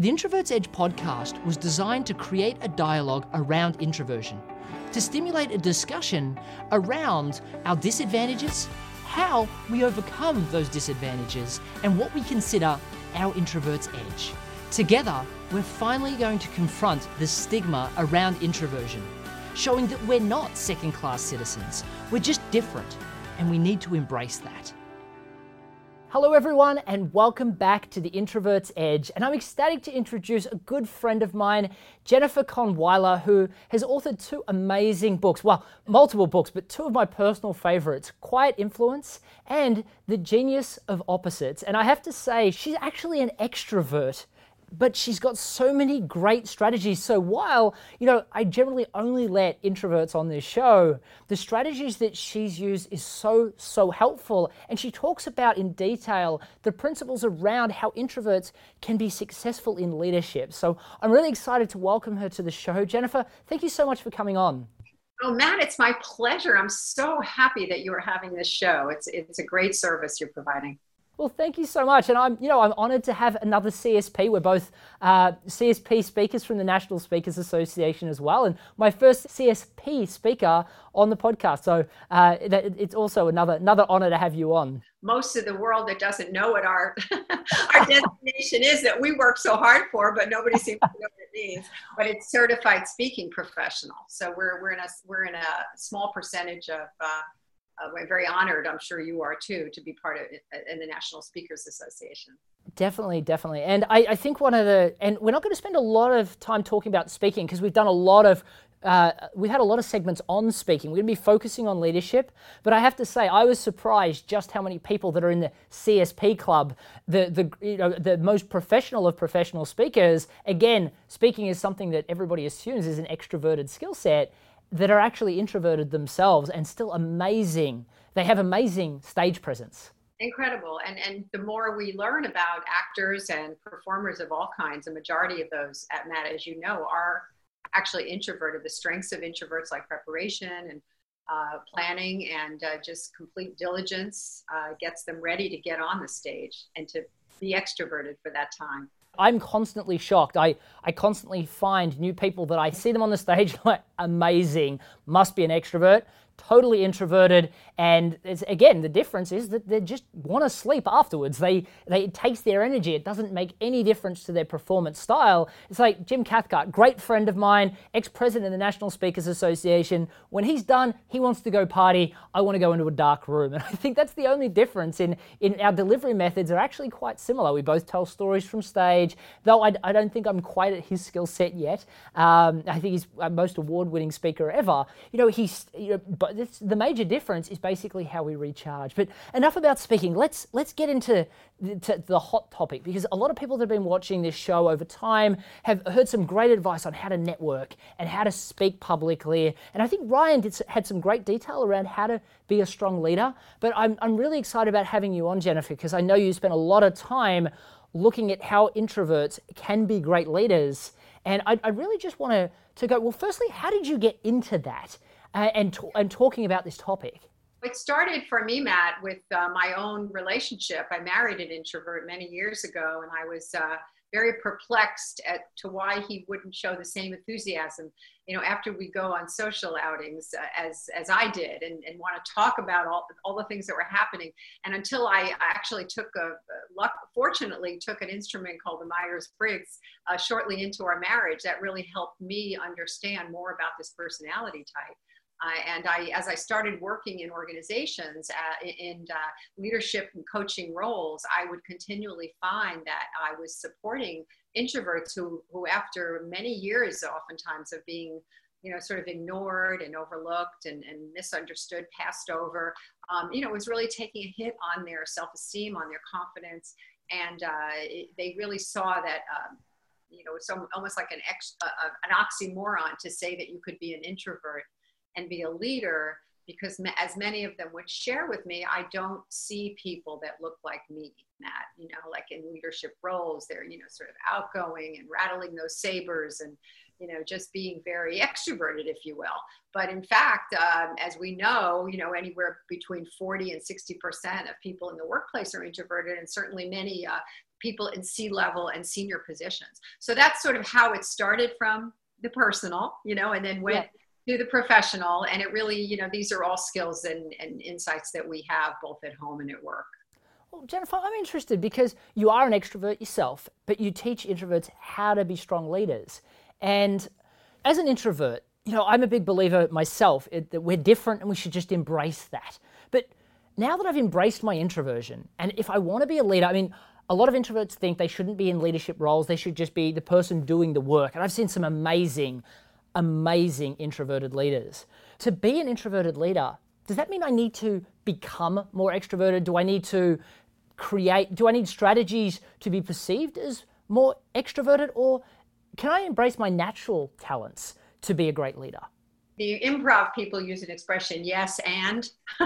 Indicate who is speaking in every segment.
Speaker 1: The Introvert's Edge podcast was designed to create a dialogue around introversion, to stimulate a discussion around our disadvantages, how we overcome those disadvantages, and what we consider our introvert's edge. Together, we're finally going to confront the stigma around introversion, showing that we're not second class citizens, we're just different, and we need to embrace that. Hello, everyone, and welcome back to the Introvert's Edge. And I'm ecstatic to introduce a good friend of mine, Jennifer Kahnweiler, who has authored two amazing books. Well, multiple books, but two of my personal favorites Quiet Influence and The Genius of Opposites. And I have to say, she's actually an extrovert but she's got so many great strategies. So while, you know, I generally only let introverts on this show, the strategies that she's used is so, so helpful. And she talks about in detail the principles around how introverts can be successful in leadership. So I'm really excited to welcome her to the show. Jennifer, thank you so much for coming on.
Speaker 2: Oh, Matt, it's my pleasure. I'm so happy that you are having this show. It's, it's a great service you're providing.
Speaker 1: Well, thank you so much, and I'm, you know, I'm honoured to have another CSP. We're both uh, CSP speakers from the National Speakers Association as well, and my first CSP speaker on the podcast. So uh, it's also another another honour to have you on.
Speaker 2: Most of the world that doesn't know what our our designation is that we work so hard for, but nobody seems to know what it means. But it's certified speaking professional. So we're we're in a we're in a small percentage of. Uh, uh, we're very honored, I'm sure you are too, to be part of uh, in the National Speakers Association.
Speaker 1: Definitely, definitely. And I, I think one of the, and we're not going to spend a lot of time talking about speaking because we've done a lot of uh, we had a lot of segments on speaking. We're going to be focusing on leadership, but I have to say I was surprised just how many people that are in the CSP club, the the you know the most professional of professional speakers. Again, speaking is something that everybody assumes is an extroverted skill set, that are actually introverted themselves and still amazing. They have amazing stage presence.
Speaker 2: Incredible. And and the more we learn about actors and performers of all kinds, a majority of those at Matt, as you know, are actually introverted. The strengths of introverts like preparation and uh, planning and uh, just complete diligence uh, gets them ready to get on the stage and to be extroverted for that time.
Speaker 1: I'm constantly shocked. I, I constantly find new people that I see them on the stage like amazing, must be an extrovert totally introverted, and again the difference is that they just want to sleep afterwards. They, they it takes their energy. It doesn't make any difference to their performance style. It's like Jim Cathcart, great friend of mine, ex-president of the National Speakers Association. When he's done, he wants to go party. I want to go into a dark room, and I think that's the only difference in in our delivery methods are actually quite similar. We both tell stories from stage, though I, I don't think I'm quite at his skill set yet. Um, I think he's our most award-winning speaker ever. You know, he's you know, this, the major difference is basically how we recharge. But enough about speaking. Let's let's get into the, the hot topic because a lot of people that have been watching this show over time have heard some great advice on how to network and how to speak publicly. And I think Ryan did, had some great detail around how to be a strong leader. But I'm I'm really excited about having you on, Jennifer, because I know you spent a lot of time looking at how introverts can be great leaders. And I, I really just want to, to go, well, firstly, how did you get into that? Uh, and, and talking about this topic?
Speaker 2: It started for me, Matt, with uh, my own relationship. I married an introvert many years ago, and I was uh, very perplexed at to why he wouldn't show the same enthusiasm. You know, after we go on social outings uh, as as I did, and, and want to talk about all all the things that were happening. And until I actually took a luck, fortunately, took an instrument called the Myers Briggs uh, shortly into our marriage, that really helped me understand more about this personality type. Uh, and I, as I started working in organizations uh, in uh, leadership and coaching roles, I would continually find that I was supporting introverts who, who after many years, oftentimes of being, you know, sort of ignored and overlooked and, and misunderstood, passed over, um, you know, was really taking a hit on their self-esteem, on their confidence, and uh, it, they really saw that. Um, you know, it's almost like an, ex, uh, an oxymoron to say that you could be an introvert and be a leader because as many of them would share with me, I don't see people that look like me, Matt, you know, like in leadership roles, they're, you know, sort of outgoing and rattling those sabers and, you know, just being very extroverted, if you will. But in fact, um, as we know, you know, anywhere between 40 and 60% of people in the workplace are introverted, and certainly many uh, people in C level and senior positions. So that's sort of how it started from the personal, you know, and then went. To the professional. And it really, you know, these are all skills and, and insights that we have both at home and at work.
Speaker 1: Well, Jennifer, I'm interested because you are an extrovert yourself, but you teach introverts how to be strong leaders. And as an introvert, you know, I'm a big believer myself that we're different and we should just embrace that. But now that I've embraced my introversion, and if I want to be a leader, I mean, a lot of introverts think they shouldn't be in leadership roles, they should just be the person doing the work. And I've seen some amazing, amazing introverted leaders. To be an introverted leader, does that mean I need to become more extroverted? Do I need to create, do I need strategies to be perceived as more extroverted? Or can I embrace my natural talents to be a great leader?
Speaker 2: the improv people use an expression yes and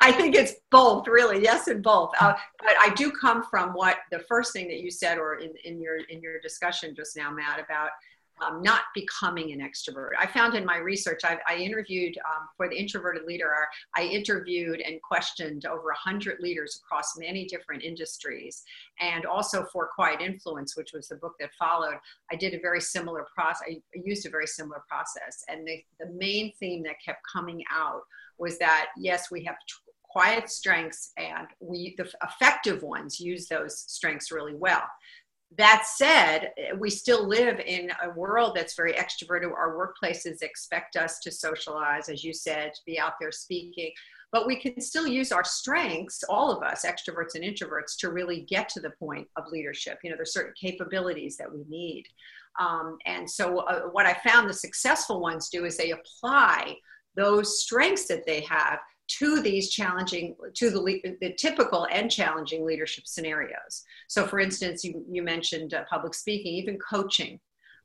Speaker 2: i think it's both really yes and both uh, but i do come from what the first thing that you said or in, in your in your discussion just now matt about um, not becoming an extrovert. I found in my research, I, I interviewed um, for the Introverted Leader, I interviewed and questioned over 100 leaders across many different industries. And also for Quiet Influence, which was the book that followed, I did a very similar process. I used a very similar process. And the, the main theme that kept coming out was that, yes, we have quiet strengths and we the effective ones use those strengths really well that said, we still live in a world that's very extroverted. Our workplaces expect us to socialize, as you said, to be out there speaking. But we can still use our strengths, all of us, extroverts and introverts, to really get to the point of leadership. You know, there's certain capabilities that we need. Um, and so, uh, what I found the successful ones do is they apply those strengths that they have to these challenging to the, the typical and challenging leadership scenarios. So for instance you, you mentioned uh, public speaking even coaching.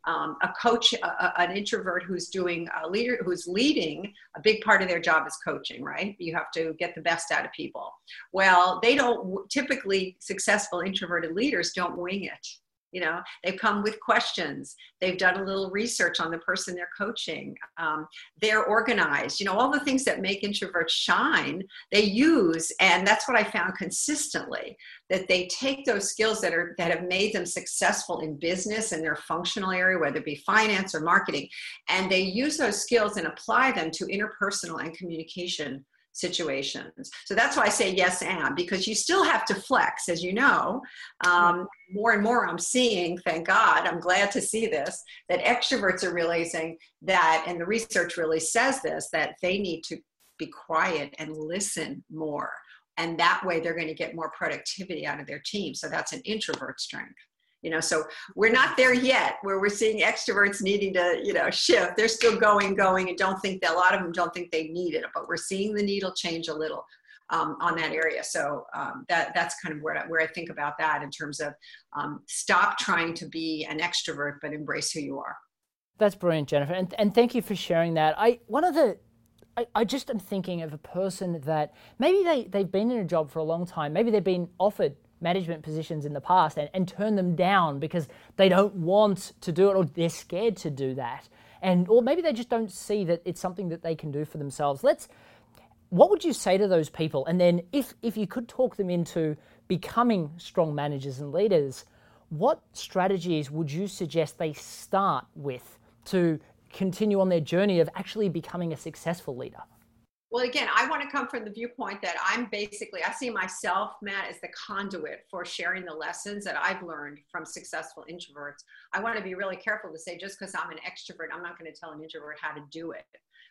Speaker 2: Um, a coach a, an introvert who's doing a leader who's leading a big part of their job is coaching right? You have to get the best out of people. Well they don't typically successful introverted leaders don't wing it you know they've come with questions. They've done a little research on the person they're coaching. Um, they're organized. You know all the things that make introverts shine they use and that's what i found consistently that they take those skills that are that have made them successful in business and their functional area whether it be finance or marketing and they use those skills and apply them to interpersonal and communication situations. So that's why I say yes and because you still have to flex, as you know. Um, more and more, I'm seeing, thank God, I'm glad to see this, that extroverts are realizing that, and the research really says this, that they need to be quiet and listen more. And that way, they're going to get more productivity out of their team. So that's an introvert strength you know so we're not there yet where we're seeing extroverts needing to you know shift. They're still going going and don't think that a lot of them don't think they need it but we're seeing the needle change a little um, on that area. So um, that that's kind of where I, where I think about that in terms of um, stop trying to be an extrovert but embrace who you are.
Speaker 1: That's brilliant jennifer and, and thank you for sharing that. I one of the I, I just am thinking of a person that maybe they, they've been in a job for a long time. Maybe they've been offered management positions in the past and, and turn them down because they don't want to do it or they're scared to do that. And or maybe they just don't see that it's something that they can do for themselves. Let's what would you say to those people? And then if if you could talk them into becoming strong managers and leaders, what strategies would you suggest they start with to continue on their journey of actually becoming a successful leader?
Speaker 2: Well, again, I want to come from the viewpoint that I'm basically, I see myself, Matt, as the conduit for sharing the lessons that I've learned from successful introverts. I want to be really careful to say just because I'm an extrovert, I'm not going to tell an introvert how to do it.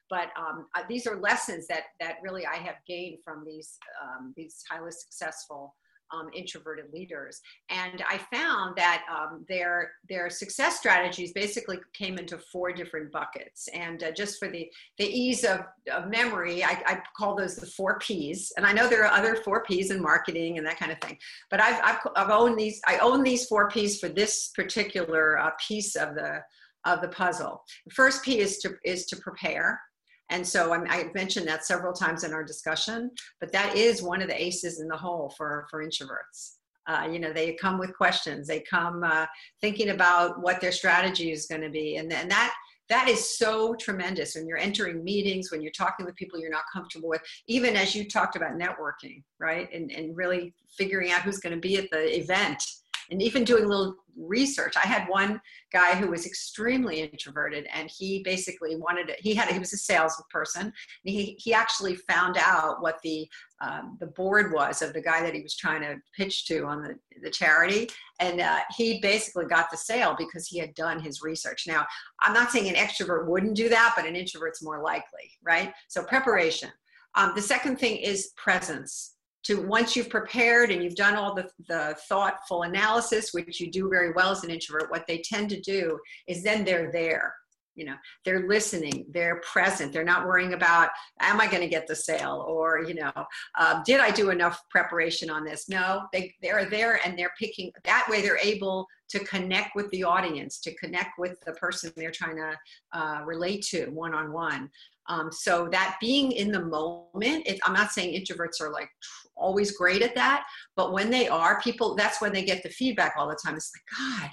Speaker 2: But um, these are lessons that that really I have gained from these um, these highly successful um, introverted leaders. And I found that um, their their success strategies basically came into four different buckets. And uh, just for the the ease of, of memory, I, I, call those the four P's. And I know there are other four P's in marketing and that kind of thing. But I've I've, I've owned these. I own these four P's for this particular uh, piece of the of the puzzle. The first P is to is to prepare. And so I, I mentioned that several times in our discussion, but that is one of the aces in the hole for, for introverts. Uh, you know, they come with questions. They come uh, thinking about what their strategy is going to be, and, and that that is so tremendous when you're entering meetings, when you're talking with people you're not comfortable with, even as you talked about networking, right? And, and really figuring out who's going to be at the event and even doing a little research. I had one guy who was extremely introverted and he basically wanted to, he had, he was a salesperson. He, he actually found out what the, um, the board was of the guy that he was trying to pitch to on the, the charity. And uh, he basically got the sale because he had done his research. Now, I'm not saying an extrovert wouldn't do that, but an introvert's more likely, right? So preparation. Um, the second thing is presence to once you've prepared and you've done all the, the thoughtful analysis, which you do very well as an introvert, what they tend to do is then they're there. You know, they're listening, they're present, they're not worrying about, am I going to get the sale? Or, you know, uh, did I do enough preparation on this? No, they, they're there and they're picking, that way they're able to connect with the audience, to connect with the person they're trying to uh, relate to one on one. Um, so that being in the moment, it, I'm not saying introverts are like always great at that, but when they are, people, that's when they get the feedback all the time. It's like, God,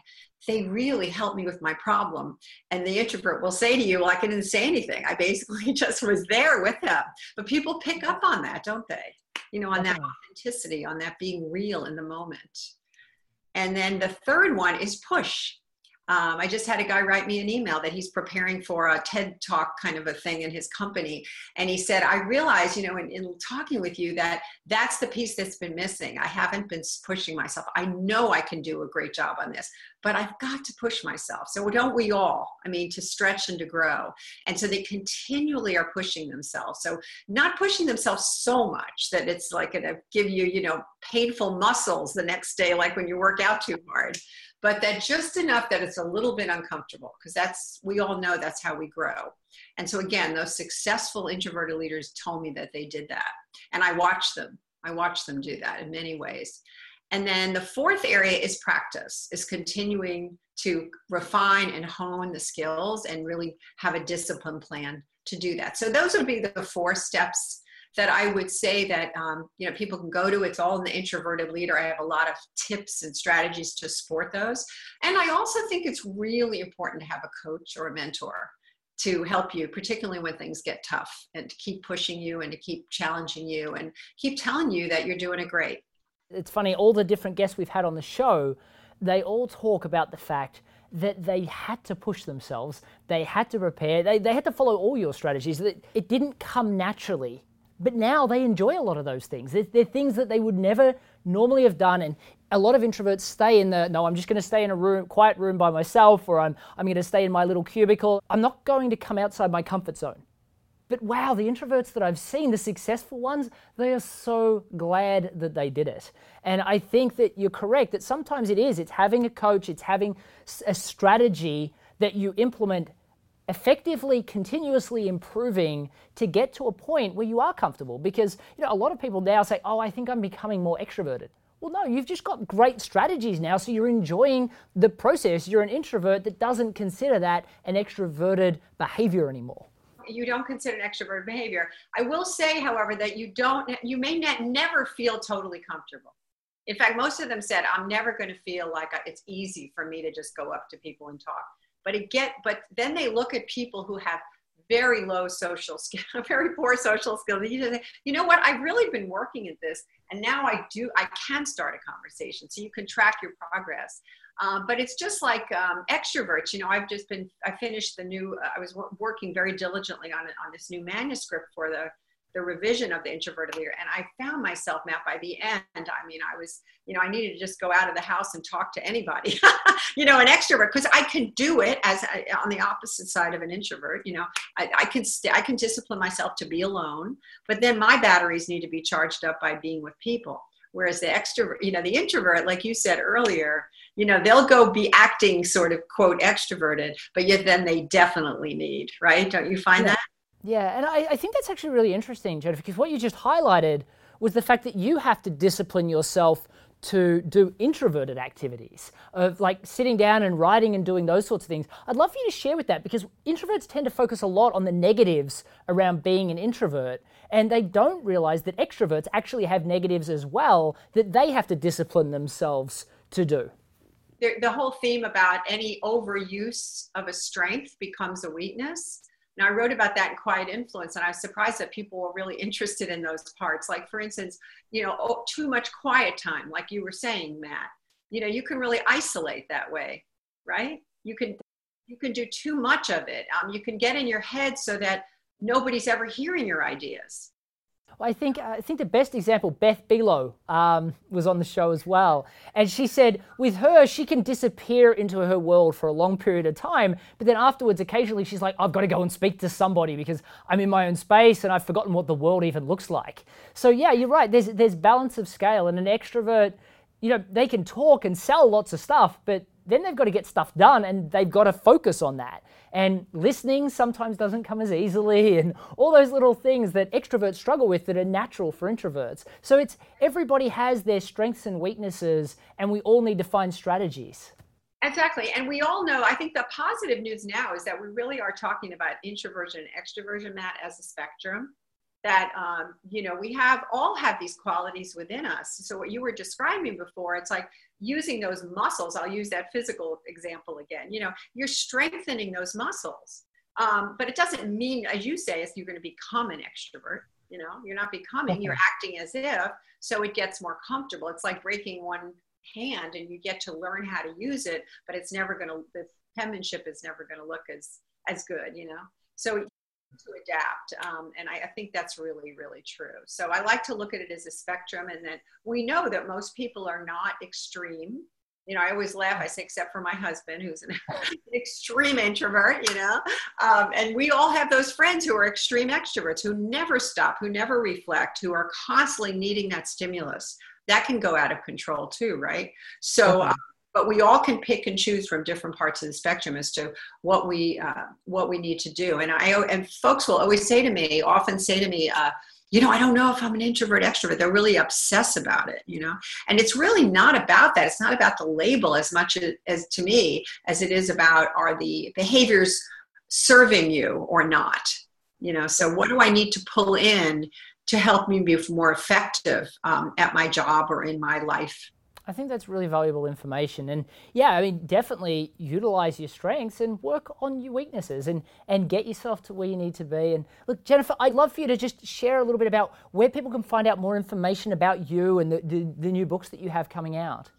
Speaker 2: they really helped me with my problem. And the introvert will say to you, well, I didn't say anything. I basically just was there with them. But people pick up on that, don't they? You know, on that authenticity, on that being real in the moment. And then the third one is push. Um, I just had a guy write me an email that he's preparing for a TED talk kind of a thing in his company. And he said, I realize, you know, in, in, talking with you that that's the piece that's been missing. I haven't been pushing myself. I know I can do a great job on this, but I've got to push myself. So don't we all? I mean, to stretch and to grow. And so they continually are pushing themselves. So not pushing themselves so much that it's like going to give you, you know, painful muscles the next day, like when you work out too hard but that just enough that it's a little bit uncomfortable because that's we all know that's how we grow and so again those successful introverted leaders told me that they did that and i watched them i watched them do that in many ways and then the fourth area is practice is continuing to refine and hone the skills and really have a discipline plan to do that so those would be the four steps that I would say that um, you know people can go to. It's all in the introverted leader. I have a lot of tips and strategies to support those. And I also think it's really important to have a coach or a mentor to help you, particularly when things get tough, and to keep pushing you and to keep challenging you and keep telling you that you're doing it great.
Speaker 1: It's funny, all the different guests we've had on the show, they all talk about the fact that they had to push themselves, they had to prepare, they, they had to follow all your strategies. It didn't come naturally but now they enjoy a lot of those things. They're, they're, things that they would never normally have done. And a lot of introverts stay in the no, I'm just going to stay in a room, quiet room by myself, or I'm, I'm going to stay in my little cubicle. I'm not going to come outside my comfort zone. But wow, the introverts that I've seen, the successful ones, they are so glad that they did it. And I think that you're correct that sometimes it is. It's having a coach, it's having a strategy that you implement effectively continuously improving to get to a point where you are comfortable because you know a lot of people now say oh i think i'm becoming more extroverted well no you've just got great strategies now so you're enjoying the process you're an introvert that doesn't consider that an extroverted behavior anymore
Speaker 2: you don't consider an extroverted behavior i will say however that you don't you may not never feel totally comfortable in fact most of them said i'm never going to feel like it's easy for me to just go up to people and talk but it get but then they look at people who have very low social skill, very poor social skills. You know what? I've really been working at this, and now I do. I can start a conversation, so you can track your progress. Um, but it's just like um, extroverts. You know, I've just been. I finished the new. Uh, I was working very diligently on on this new manuscript for the the revision of the introverted leader. And I found myself, Matt, by the end, I mean, I was, you know, I needed to just go out of the house and talk to anybody, you know, an extrovert, because I can do it as I, on the opposite side of an introvert. You know, I, I can st- I can discipline myself to be alone, but then my batteries need to be charged up by being with people. Whereas the extrovert, you know, the introvert, like you said earlier, you know, they'll go be acting sort of quote extroverted, but yet then they definitely need, right? Don't you find yeah. that?
Speaker 1: Yeah, and I, I think that's actually really interesting, Jennifer, because what you just highlighted was the fact that you have to discipline yourself to do introverted activities of like sitting down and writing and doing those sorts of things. I'd love for you to share with that because introverts tend to focus a lot on the negatives around being an introvert and they don't realize that extroverts actually have negatives as well that they have to discipline themselves to do.
Speaker 2: The, whole theme about any overuse of a strength becomes a weakness now, I wrote about that in Quiet Influence, and I was surprised that people were really interested in those parts. Like, for instance, you know, oh, too much quiet time, like you were saying, Matt. you know you can really isolate that way right you can you can do too much of it um, you can get in your head so that nobody's ever hearing your ideas
Speaker 1: I think I think the best example, Beth Buelow, um, was on the show as well, and she said with her she can disappear into her world for a long period of time, but then afterwards, occasionally she's like, I've got to go and speak to somebody because I'm in my own space and I've forgotten what the world even looks like. So yeah, you're right. There's there's balance of scale, and an extrovert, you know, they can talk and sell lots of stuff, but then they've got to get stuff done and they've got to focus on that. And listening sometimes doesn't come as easily, and all those little things that extroverts struggle with that are natural for introverts. So it's everybody has their strengths and weaknesses, and we all need to find strategies.
Speaker 2: Exactly. And we all know, I think the positive news now is that we really are talking about introversion and extroversion, Matt, as a spectrum that um, you know we have all have these qualities within us. So what you were describing before it's like using those muscles i'll use that physical example again you know you're strengthening those muscles. Um, but it doesn't mean as you say is you're going to become an extrovert you know you're not becoming you're acting as if so it gets more comfortable. It's like breaking one hand and you get to learn how to use it but it's never going to the penmanship is never going to look as as good you know? So to adapt. Um, and I, I, think that's really, really true. So I like to look at it as a spectrum, and then we know that most people are not extreme. You know, I always laugh. I say, except for my husband, who's an, extreme introvert. You know, um, and we all have those friends who are extreme extroverts who never stop, who never reflect, who are constantly needing that stimulus. That can go out of control too, right? So. Um, but we all can pick and choose from different parts of the spectrum as to what we uh, what we need to do. And i and folks will always say to me often say to me uh, you know i don't know if i'm an introvert extrovert. They're really obsessed about it you know? And it's really not about that. It's not about the label as much as, as to me as it is about are the behaviors serving you or not you know? So what do i need to pull in to help me be more effective um, at my job or in my life
Speaker 1: I think that's really valuable information. And yeah, I mean, definitely utilize your strengths and work on your weaknesses and, and get yourself to where you need to be. And look, Jennifer, I'd love for you to just share a little bit about where people can find out more information about you and the, the, the new books that you have coming out.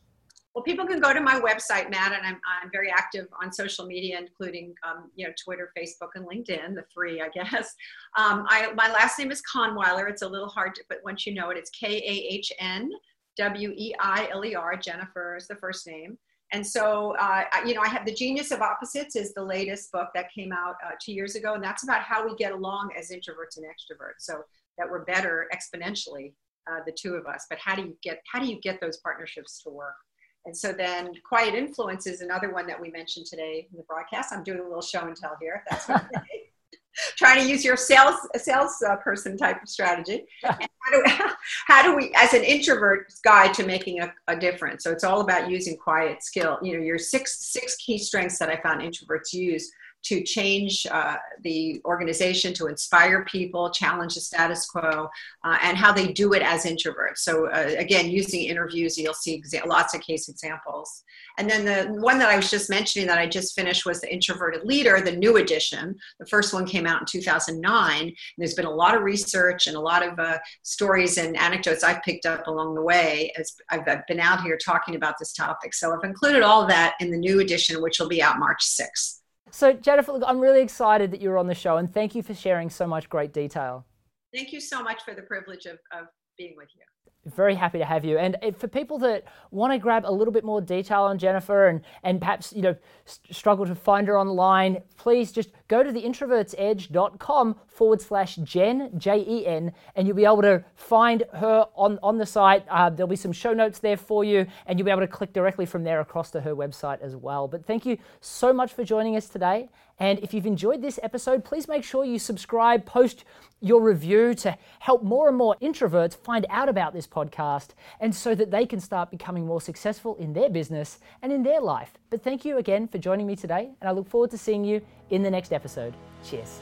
Speaker 2: Well, people can go to my website, Matt, and I'm, I'm very active on social media, including um, you know Twitter, Facebook, and LinkedIn, the three, I guess. Um, I, my last name is Kahnweiler. It's a little hard, to, but once you know it, it's K A H N W E I L E R. Jennifer is the first name. And so, uh, you know, I have The Genius of Opposites is the latest book that came out uh, two years ago. And that's about how we get along as introverts and extroverts. So that we're better exponentially, uh, the two of us. But how do you get, how do you get those partnerships to work? And so then Quiet Influence is another one that we mentioned today in the broadcast. I'm doing a little show and tell here, that's okay. trying to use your sales sales uh, person type of strategy. how, do, how do we, as an introvert guide to making a, a, difference? So it's all about using quiet skill. You know, your six six key strengths that I found introverts use to change uh, the organization, to inspire people, challenge the status quo, uh, and how they do it as introverts. So, uh, again, using interviews, you'll see exa- lots of case examples. And then the one that I was just mentioning that I just finished was the Introverted Leader, the new edition. The first one came out in 2009. there's been a lot of research and a lot of uh, stories and anecdotes I've picked up along the way as I've been out here talking about this topic. So I've included all that in the new edition, which will be out March 6th.
Speaker 1: So, Jennifer, look, I'm really excited that you're on the show and thank you for sharing so much great detail.
Speaker 2: Thank you so much for the privilege of, of being with you
Speaker 1: very happy to have you. And eh, for people that want to grab a little bit more detail on Jennifer and, and perhaps you know struggle to find her online, please just go to theintrovertsedge.com forward slash Jen, J E N, and you'll be able to find her on, on the site. Uh, there'll be some show notes there for you, and you'll be able to click directly from there across to her website as well. But thank you so much for joining us today. And if you've enjoyed this episode, please make sure you subscribe, post your review to help more and more introverts find out about this podcast and so that they can start becoming more successful in their business and in their life. But thank you again for joining me today, and I look forward to seeing you in the next episode. Cheers.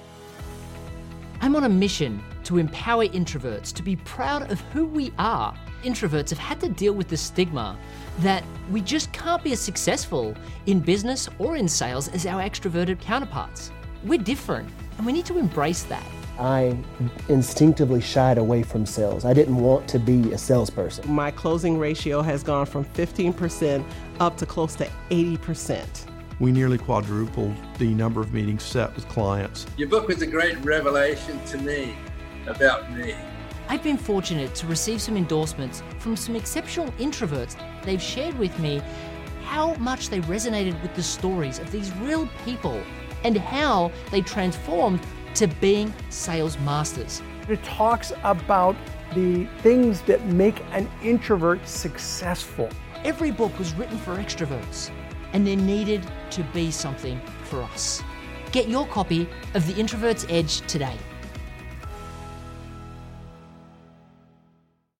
Speaker 1: I'm on a mission to empower introverts to be proud of who we are. Introverts have had to deal with the stigma that we just can't be as successful in business or in sales as our extroverted counterparts. We're different, and we need to embrace that.
Speaker 3: I instinctively shied away from sales. I didn't want to be a salesperson.
Speaker 4: My closing ratio has gone from 15% up to close to 80%.
Speaker 5: We nearly quadrupled the number of meetings set with clients.
Speaker 6: Your book was a great revelation to me about me.
Speaker 1: I've been fortunate to receive some endorsements from some exceptional introverts. They've shared with me how much they resonated with the stories of these real people and how they transformed to being sales masters.
Speaker 7: It talks about the things that make an introvert successful.
Speaker 1: Every book was written for extroverts, and there needed to be something for us. Get your copy of The Introvert's Edge today.